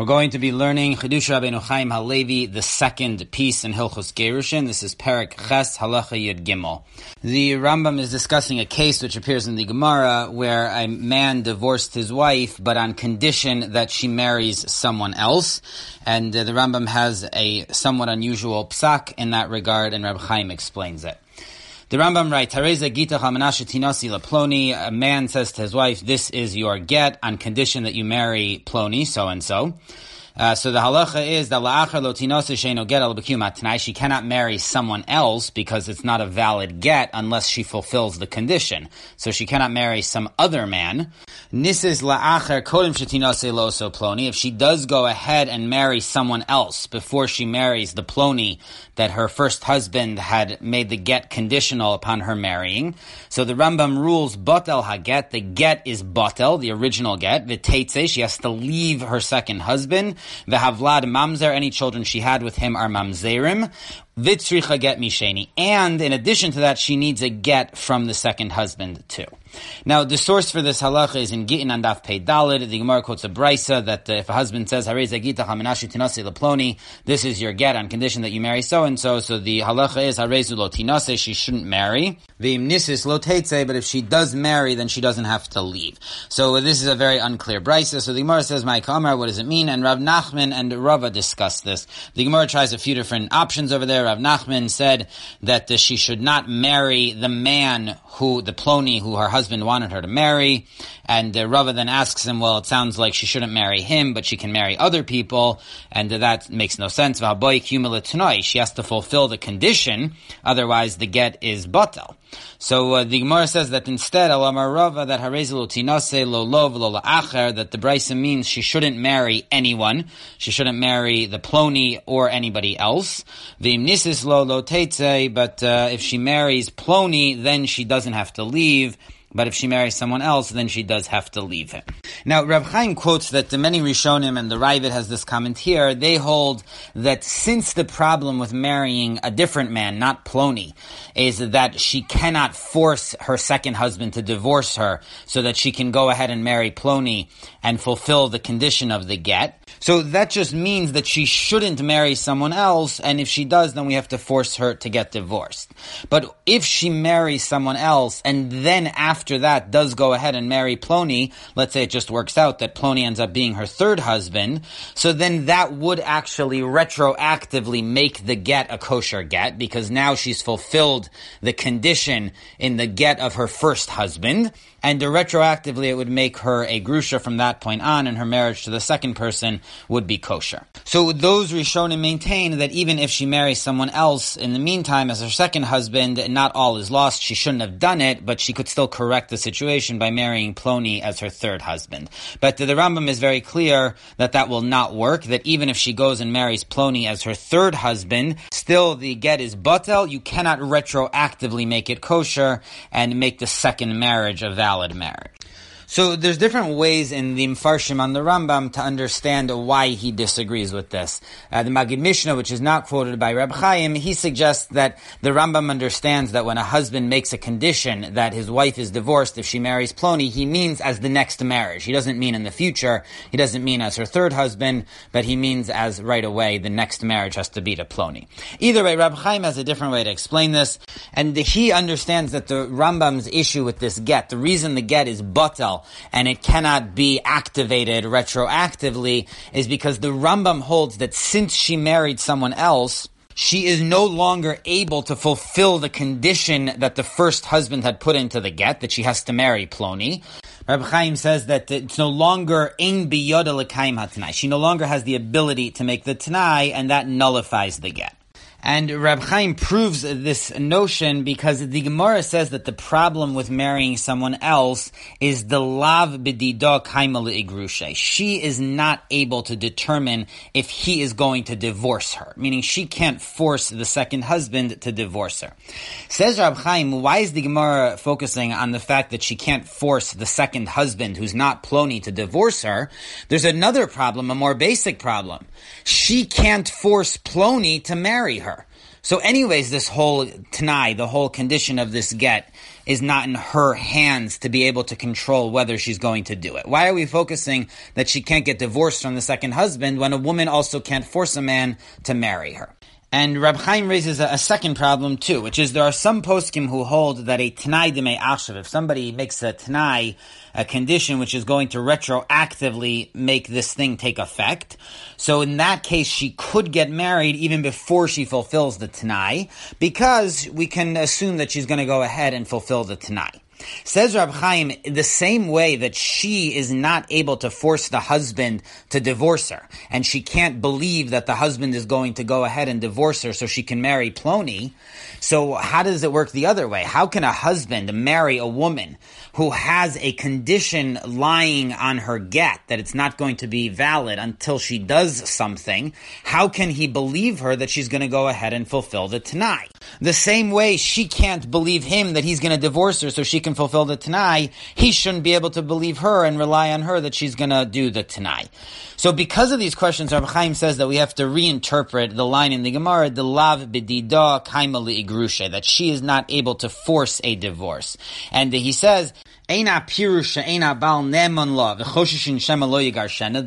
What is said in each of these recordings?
We're going to be learning Chidush Rabbeinu Chaim Halevi, the second piece in Hilchos Gerushin. This is Perak Ches Halacha Yud Gimel. The Rambam is discussing a case which appears in the Gemara where a man divorced his wife, but on condition that she marries someone else. And uh, the Rambam has a somewhat unusual psak in that regard, and Reb Chaim explains it. The Rambam writes, Hareza Gita Hamanasha Tinasi Ploni. A man says to his wife, This is your get on condition that you marry Ploni, so and so. Uh, so the halacha is that la'achar lo sheino get al tonight. She cannot marry someone else because it's not a valid get unless she fulfills the condition. So she cannot marry some other man. Nisis la'achar kodim shetinose loso ploni. If she does go ahead and marry someone else before she marries the ploni that her first husband had made the get conditional upon her marrying. So the Rambam rules batel haget. The get is batel, the original get. V'teitze, she has to leave her second husband. V'havlad mamzer, any children she had with him are mamzerim. Vitzricha get misheni. And in addition to that, she needs a get from the second husband too. Now, the source for this halacha is in Gittin and Daf Pei Dalid. The Gemara quotes a brisa that uh, if a husband says, leploni, this is your get on condition that you marry so and so. So the halacha is harezu lo tinase, she shouldn't marry. V'im nisis lo but if she does marry, then she doesn't have to leave. So this is a very unclear brisa. So the Gemara says, my kamar, what does it mean? And Rav Nachman and Rava discuss this. The Gemara tries a few different options over there. Rav Nachman said that she should not marry the man who, the ploni, who her husband wanted her to marry, and uh, Rava then asks him, well, it sounds like she shouldn't marry him, but she can marry other people, and that makes no sense. She has to fulfill the condition, otherwise the get is batal. So uh, the Gemara says that instead, Rava, that lo lo that the Brisa means she shouldn't marry anyone. She shouldn't marry the Ploni or anybody else. Nisis lo lo but uh, if she marries Ploni, then she doesn't have to leave. But if she marries someone else, then she does have to leave him. Now, Rav Chaim quotes that the many Rishonim and the Raavad has this comment here. They hold that since the problem with marrying a different man, not Ploni, is that she cannot force her second husband to divorce her so that she can go ahead and marry Ploni and fulfill the condition of the get. So that just means that she shouldn't marry someone else, and if she does, then we have to force her to get divorced. But if she marries someone else, and then after that does go ahead and marry Ploni, let's say it just works out that Ploni ends up being her third husband, so then that would actually retroactively make the get a kosher get, because now she's fulfilled the condition in the get of her first husband, and retroactively it would make her a grusha from that point on, and her marriage to the second person would be kosher. So those Rishonim maintain that even if she marries someone else in the meantime as her second husband, not all is lost. She shouldn't have done it, but she could still correct the situation by marrying Ploni as her third husband. But the Rambam is very clear that that will not work, that even if she goes and marries Ploni as her third husband, still the get is batel. You cannot retroactively make it kosher and make the second marriage a valid marriage. So there's different ways in the Mfarshim on the Rambam to understand why he disagrees with this. Uh, the Magid Mishnah, which is not quoted by Reb Chaim, he suggests that the Rambam understands that when a husband makes a condition that his wife is divorced if she marries Ploni, he means as the next marriage. He doesn't mean in the future. He doesn't mean as her third husband, but he means as right away the next marriage has to be to Ploni. Either way, Reb Chaim has a different way to explain this, and he understands that the Rambam's issue with this get, the reason the get is and it cannot be activated retroactively is because the Rambam holds that since she married someone else, she is no longer able to fulfill the condition that the first husband had put into the get, that she has to marry Ploni. Rabbi Chaim says that it's no longer ein biyoda l'kaim hatanai. She no longer has the ability to make the tanai, and that nullifies the get. And Rab Chaim proves this notion because the Gemara says that the problem with marrying someone else is the lav b'dido kaimala igrushe. She is not able to determine if he is going to divorce her, meaning she can't force the second husband to divorce her. Says Rab Chaim, why is the Gemara focusing on the fact that she can't force the second husband who's not Ploni to divorce her? There's another problem, a more basic problem. She can't force Ploni to marry her. So, anyways, this whole Tanai, the whole condition of this get, is not in her hands to be able to control whether she's going to do it. Why are we focusing that she can't get divorced from the second husband when a woman also can't force a man to marry her? And Rab Chaim raises a, a, second problem too, which is there are some poskim who hold that a Tanai de Achshav, if somebody makes a Tanai, a condition which is going to retroactively make this thing take effect, so in that case she could get married even before she fulfills the Tanai, because we can assume that she's going to go ahead and fulfill the Tanai. Says Rab Chaim, the same way that she is not able to force the husband to divorce her, and she can't believe that the husband is going to go ahead and divorce her so she can marry Plony. So how does it work the other way? How can a husband marry a woman who has a condition lying on her get that it's not going to be valid until she does something? How can he believe her that she's going to go ahead and fulfill the Tanai? The same way she can't believe him that he's going to divorce her so she can fulfill the Tanai, he shouldn't be able to believe her and rely on her that she's going to do the Tanai. So because of these questions, Rabbi Chaim says that we have to reinterpret the line in the Gemara, the lav b'dida kaimali igrusha, that she is not able to force a divorce. And he says. The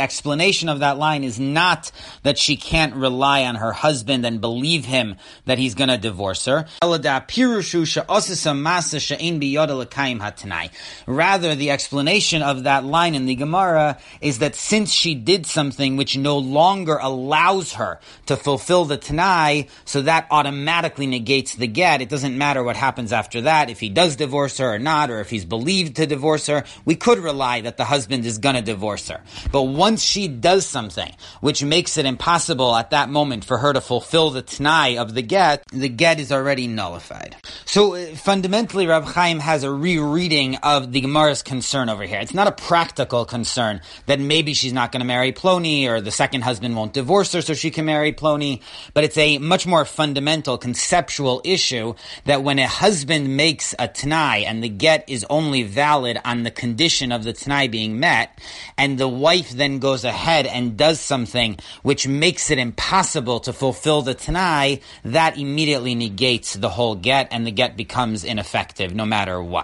explanation of that line is not that she can't rely on her husband and believe him that he's going to divorce her. Rather, the explanation of that line in the Gemara is that since she did something which no longer allows her to fulfill the Tanai, so that automatically negates the get. It doesn't matter what happens after that, if he does divorce her or not, or if he's believed to divorce her, we could rely that the husband is gonna divorce her. But once she does something which makes it impossible at that moment for her to fulfill the t'nai of the get, the get is already nullified. So uh, fundamentally, Rav Chaim has a rereading of the Gemara's concern over here. It's not a practical concern that maybe she's not going to marry Plony or the second husband won't divorce her so she can marry Plony, but it's a much more fundamental conceptual issue that when a husband makes a t'nai and the get is only valid on the condition of the Tanai being met, and the wife then goes ahead and does something which makes it impossible to fulfill the Tanai, that immediately negates the whole get, and the get becomes ineffective no matter what.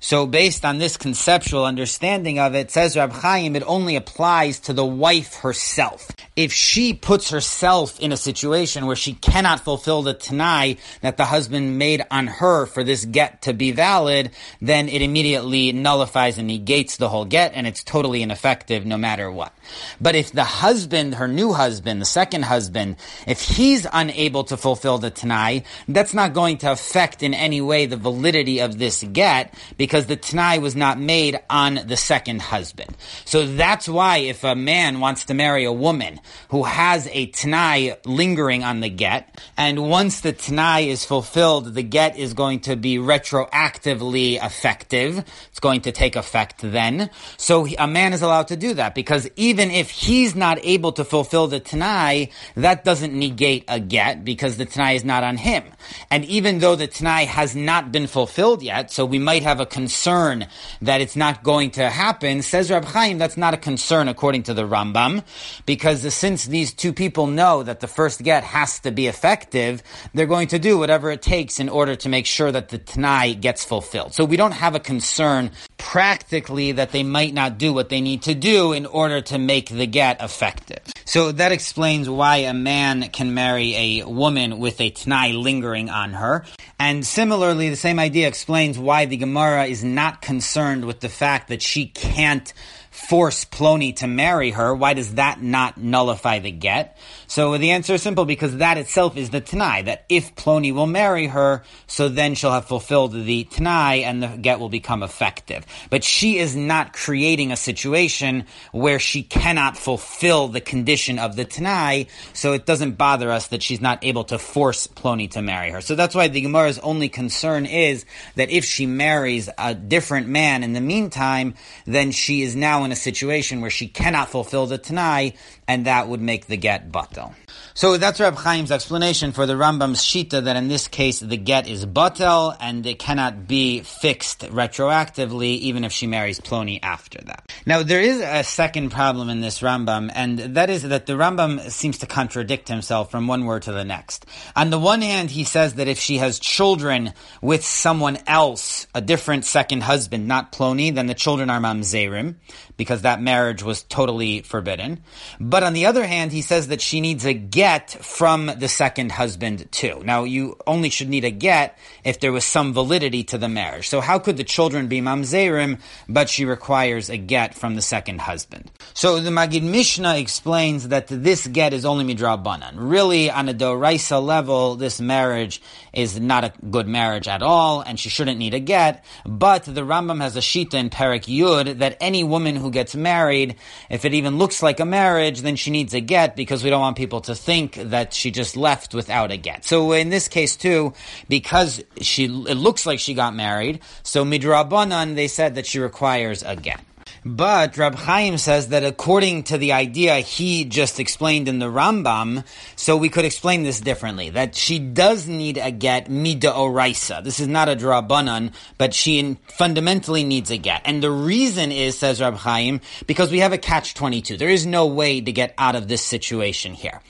So based on this conceptual understanding of it, says Rab Chaim, it only applies to the wife herself. If she puts herself in a situation where she cannot fulfill the Tanai that the husband made on her for this get to be valid, then it immediately nullifies and negates the whole get and it's totally ineffective no matter what. But if the husband, her new husband, the second husband, if he's unable to fulfill the Tanai, that's not going to affect in any way the validity of this get because the Tanai was not made on the second husband. So that's why if a man wants to marry a woman who has a Tanai lingering on the get, and once the Tanai is fulfilled, the get is going to be retroactively effective. It's going to take effect then. So a man is allowed to do that because even if he's not able to fulfill the Tanai, that doesn't negate a get because the Tanai is not on him. And even though the Tanai has not been fulfilled yet, so we might have a concern that it's not going to happen, says Rab Chaim, that's not a concern according to the Rambam, because since these two people know that the first get has to be effective, they're going to do whatever it takes in order to make sure that the Tanai gets fulfilled. So we don't have a concern practically that they might not do what they need to do in order to make the get effective. So that explains why a man can marry a woman with a Tanai lingering on her. And similarly, the same idea explains why the Gemara is not concerned with the fact that she can't force Plony to marry her, why does that not nullify the get? So the answer is simple because that itself is the Tanai, that if Plony will marry her, so then she'll have fulfilled the Tanai and the get will become effective. But she is not creating a situation where she cannot fulfill the condition of the Tanai, so it doesn't bother us that she's not able to force Plony to marry her. So that's why the Gemara's only concern is that if she marries a different man in the meantime, then she is now in a situation where she cannot fulfill the Tanai, and that would make the get batel. So that's Rab Chaim's explanation for the Rambam's shita that in this case the get is batel and it cannot be fixed retroactively even if she marries Ploni after that. Now there is a second problem in this Rambam and that is that the Rambam seems to contradict himself from one word to the next. On the one hand he says that if she has children with someone else, a different second husband, not Ploni, then the children are mamzerim because that marriage was totally forbidden. But on the other hand, he says that she needs a get from the second husband too. Now, you only should need a get if there was some validity to the marriage. So how could the children be mamzerim, but she requires a get from the second husband? So the Magid Mishnah explains that this get is only midrabanan. Really, on a doraisa level, this marriage is not a good marriage at all, and she shouldn't need a get. But the Rambam has a shita in Parak Yud that any woman who gets married, if it even looks like a marriage, then she needs a get because we don't want people to think that she just left without a get. So in this case too, because she it looks like she got married, so midrabanan they said that she requires a get. But Rab Chaim says that according to the idea he just explained in the Rambam, so we could explain this differently, that she does need a get mida oraisa. This is not a drabanan, but she fundamentally needs a get. And the reason is, says Rab Chaim, because we have a catch-22. There is no way to get out of this situation here.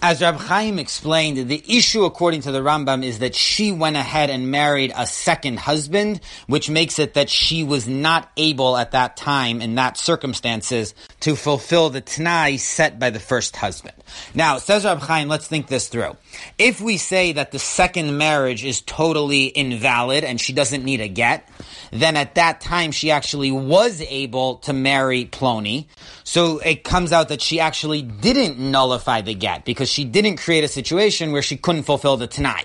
As Rab Chaim explained, the issue according to the Rambam is that she went ahead and married a second husband, which makes it that she was not able at that time in that circumstances to fulfill the Tanai set by the first husband. Now, says Rab Chaim, let's think this through. If we say that the second marriage is totally invalid and she doesn't need a get, then at that time she actually was able to marry Ploni. So it comes out that she actually didn't nullify the get because she didn't create a situation where she couldn't fulfill the Tanai.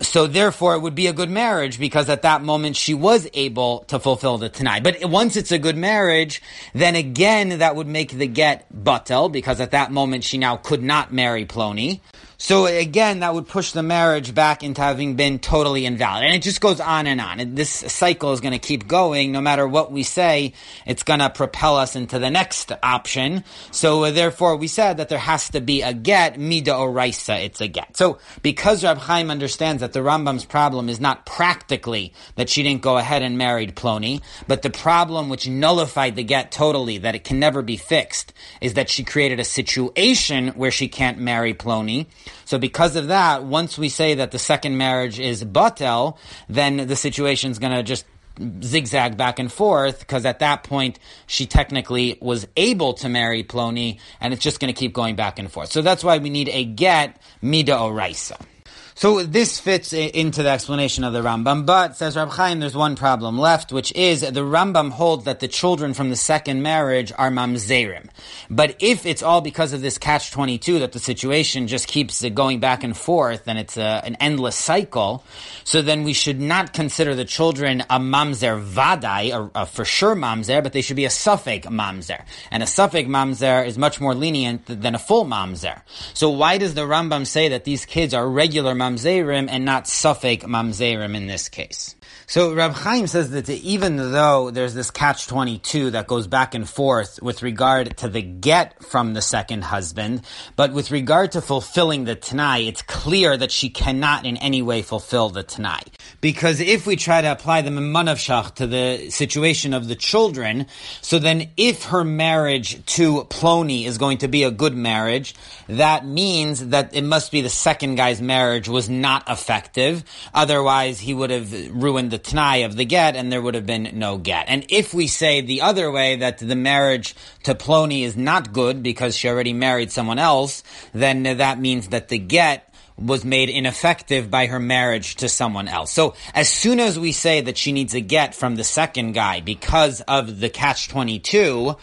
So therefore, it would be a good marriage because at that moment she was able to fulfill the Tanai. But once it's a good marriage, then again that would make the get batel because at that moment she now could not marry Ploni. So again, that would push the marriage back into having been totally invalid. And it just goes on and on. And this cycle is going to keep going. No matter what we say, it's going to propel us into the next option. So therefore, we said that there has to be a get, mida oraisa, it's a get. So because Rab Chaim understands that the Rambam's problem is not practically that she didn't go ahead and married Ploni, but the problem which nullified the get totally, that it can never be fixed, is that she created a situation where she can't marry Ploni. So because of that, once we say that the second marriage is batel, then the situation is going to just zigzag back and forth because at that point she technically was able to marry Ploni and it's just going to keep going back and forth. So that's why we need a get mida oraisa. So this fits into the explanation of the Rambam, but says Rab Chaim, there's one problem left, which is the Rambam holds that the children from the second marriage are mamzerim. But if it's all because of this catch twenty two that the situation just keeps uh, going back and forth and it's a, an endless cycle, so then we should not consider the children a mamzer vadai, a, a for sure mamzer, but they should be a suffik mamzer, and a suffik mamzer is much more lenient than a full mamzer. So why does the Rambam say that these kids are regular mamzer? Mamzerim and not suffik mamzerim in this case. So Rab Chaim says that even though there's this catch 22 that goes back and forth with regard to the get from the second husband, but with regard to fulfilling the Tanai, it's clear that she cannot in any way fulfill the Tanai. Because if we try to apply the mah nafshach to the situation of the children, so then if her marriage to Ploni is going to be a good marriage, that means that it must be the second guy's marriage was not effective. Otherwise, he would have ruined the Tanai of the get and there would have been no get. And if we say the other way that the marriage to Ploni is not good because she already married someone else, then that means that the get was made ineffective by her marriage to someone else. So as soon as we say that she needs a get from the second guy because of the catch 22,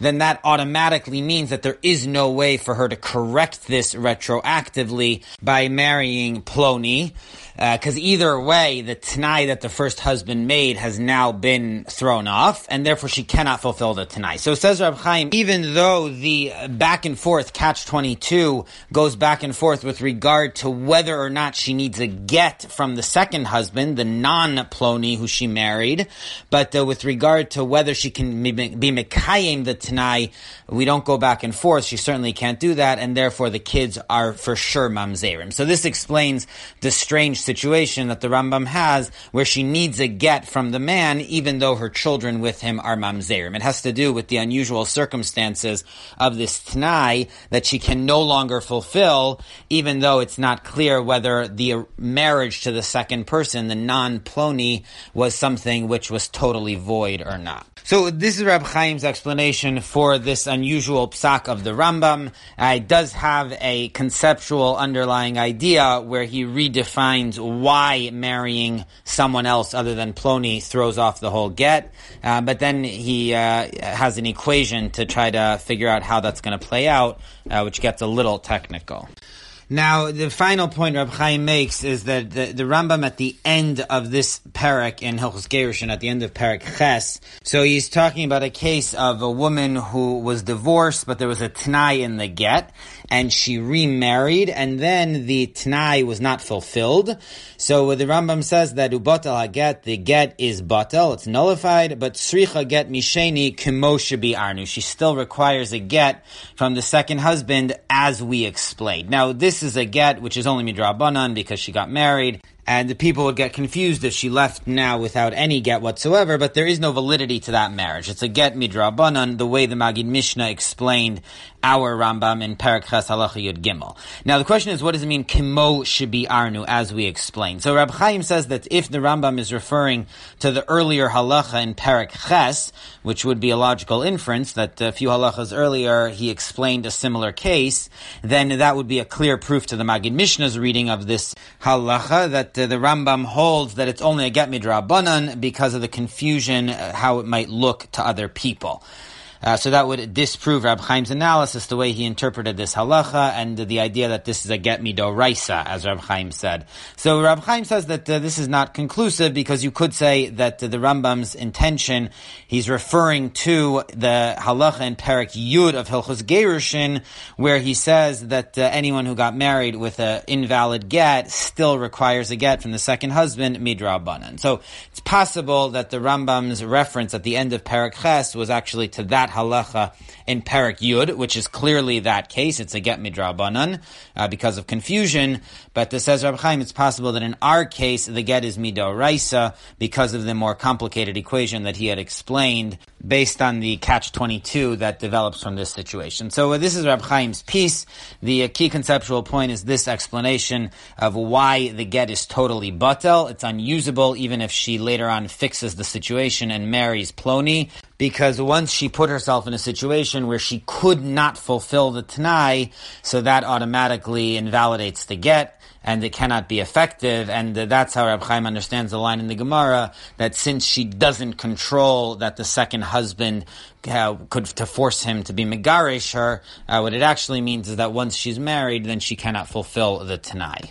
then that automatically means that there is no way for her to correct this retroactively by marrying Plony because uh, either way, the Tanai that the first husband made has now been thrown off, and therefore she cannot fulfill the Tanai. So says Rab Chaim, even though the back and forth catch 22 goes back and forth with regard to whether or not she needs a get from the second husband, the non-Ploni who she married, but uh, with regard to whether she can be, be Mekayim the Tanai, we don't go back and forth. She certainly can't do that, and therefore the kids are for sure Mamzerim. So this explains the strange situation that the Rambam has where she needs a get from the man even though her children with him are mamzerim. It has to do with the unusual circumstances of this t'nai that she can no longer fulfill even though it's not clear whether the marriage to the second person, the non-ploni, was something which was totally void or not. So this is Rab Chaim's explanation for this unusual psak of the Rambam. It does have a conceptual underlying idea where he redefines why marrying someone else other than Plony throws off the whole get, uh, but then he uh, has an equation to try to figure out how that's going to play out, uh, which gets a little technical. Now, the final point Rab Chaim makes is that the, the Rambam at the end of this parak in Hilchos Gerushin, at the end of parak Ches, so he's talking about a case of a woman who was divorced, but there was a t'nai in the get, and she remarried, and then the t'nai was not fulfilled. So the Rambam says that ubatal haget, the get is batal, it's nullified, but sricha get misheni kemoshe arnu. She still requires a get from the second husband, as we explained. Now, this is a get which is only midrabanan because she got married and the people would get confused if she left now without any get whatsoever, but there is no validity to that marriage. It's a get midrabanan, the way the Magid Mishnah explained our Rambam in Parak Ches Halacha Yud Gimel. Now the question is, what does it mean, Kimo Shibi Arnu, as we explained? So Rab Chaim says that if the Rambam is referring to the earlier halacha in Parak Ches, which would be a logical inference that a few halachas earlier he explained a similar case, then that would be a clear proof to the Magid Mishnah's reading of this halacha that uh, the Rambam holds that it's only a get midrabanan because of the confusion uh, how it might look to other people. Uh, so that would disprove Rab Chaim's analysis, the way he interpreted this halacha, and the idea that this is a get me midoraisa, as Rab Chaim said. So Rab Chaim says that uh, this is not conclusive because you could say that uh, the Rambam's intention, he's referring to the halacha in Perik Yud of Hilchos Gerushin, where he says that uh, anyone who got married with an invalid get still requires a get from the second husband, midrabanan. So it's possible that the Rambam's reference at the end of Perik Ches was actually to that halacha in Parak Yud, which is clearly that case. It's a get midrabanan uh, because of confusion. But this says Rabbi Chaim, it's possible that in our case the get is midoraisa because of the more complicated equation that he had explained based on the catch 22 that develops from this situation. So uh, this is Rabbi Chaim's piece. The uh, key conceptual point is this explanation of why the get is totally batel. It's unusable even if she later on fixes the situation and marries Ploni because once she put herself in a situation where she could not fulfill the Tanai, so that automatically invalidates the get, and it cannot be effective, and that's how Rab Chaim understands the line in the Gemara, that since she doesn't control that the second husband uh, could, to force him to be Megarish her, uh, what it actually means is that once she's married, then she cannot fulfill the Tanai.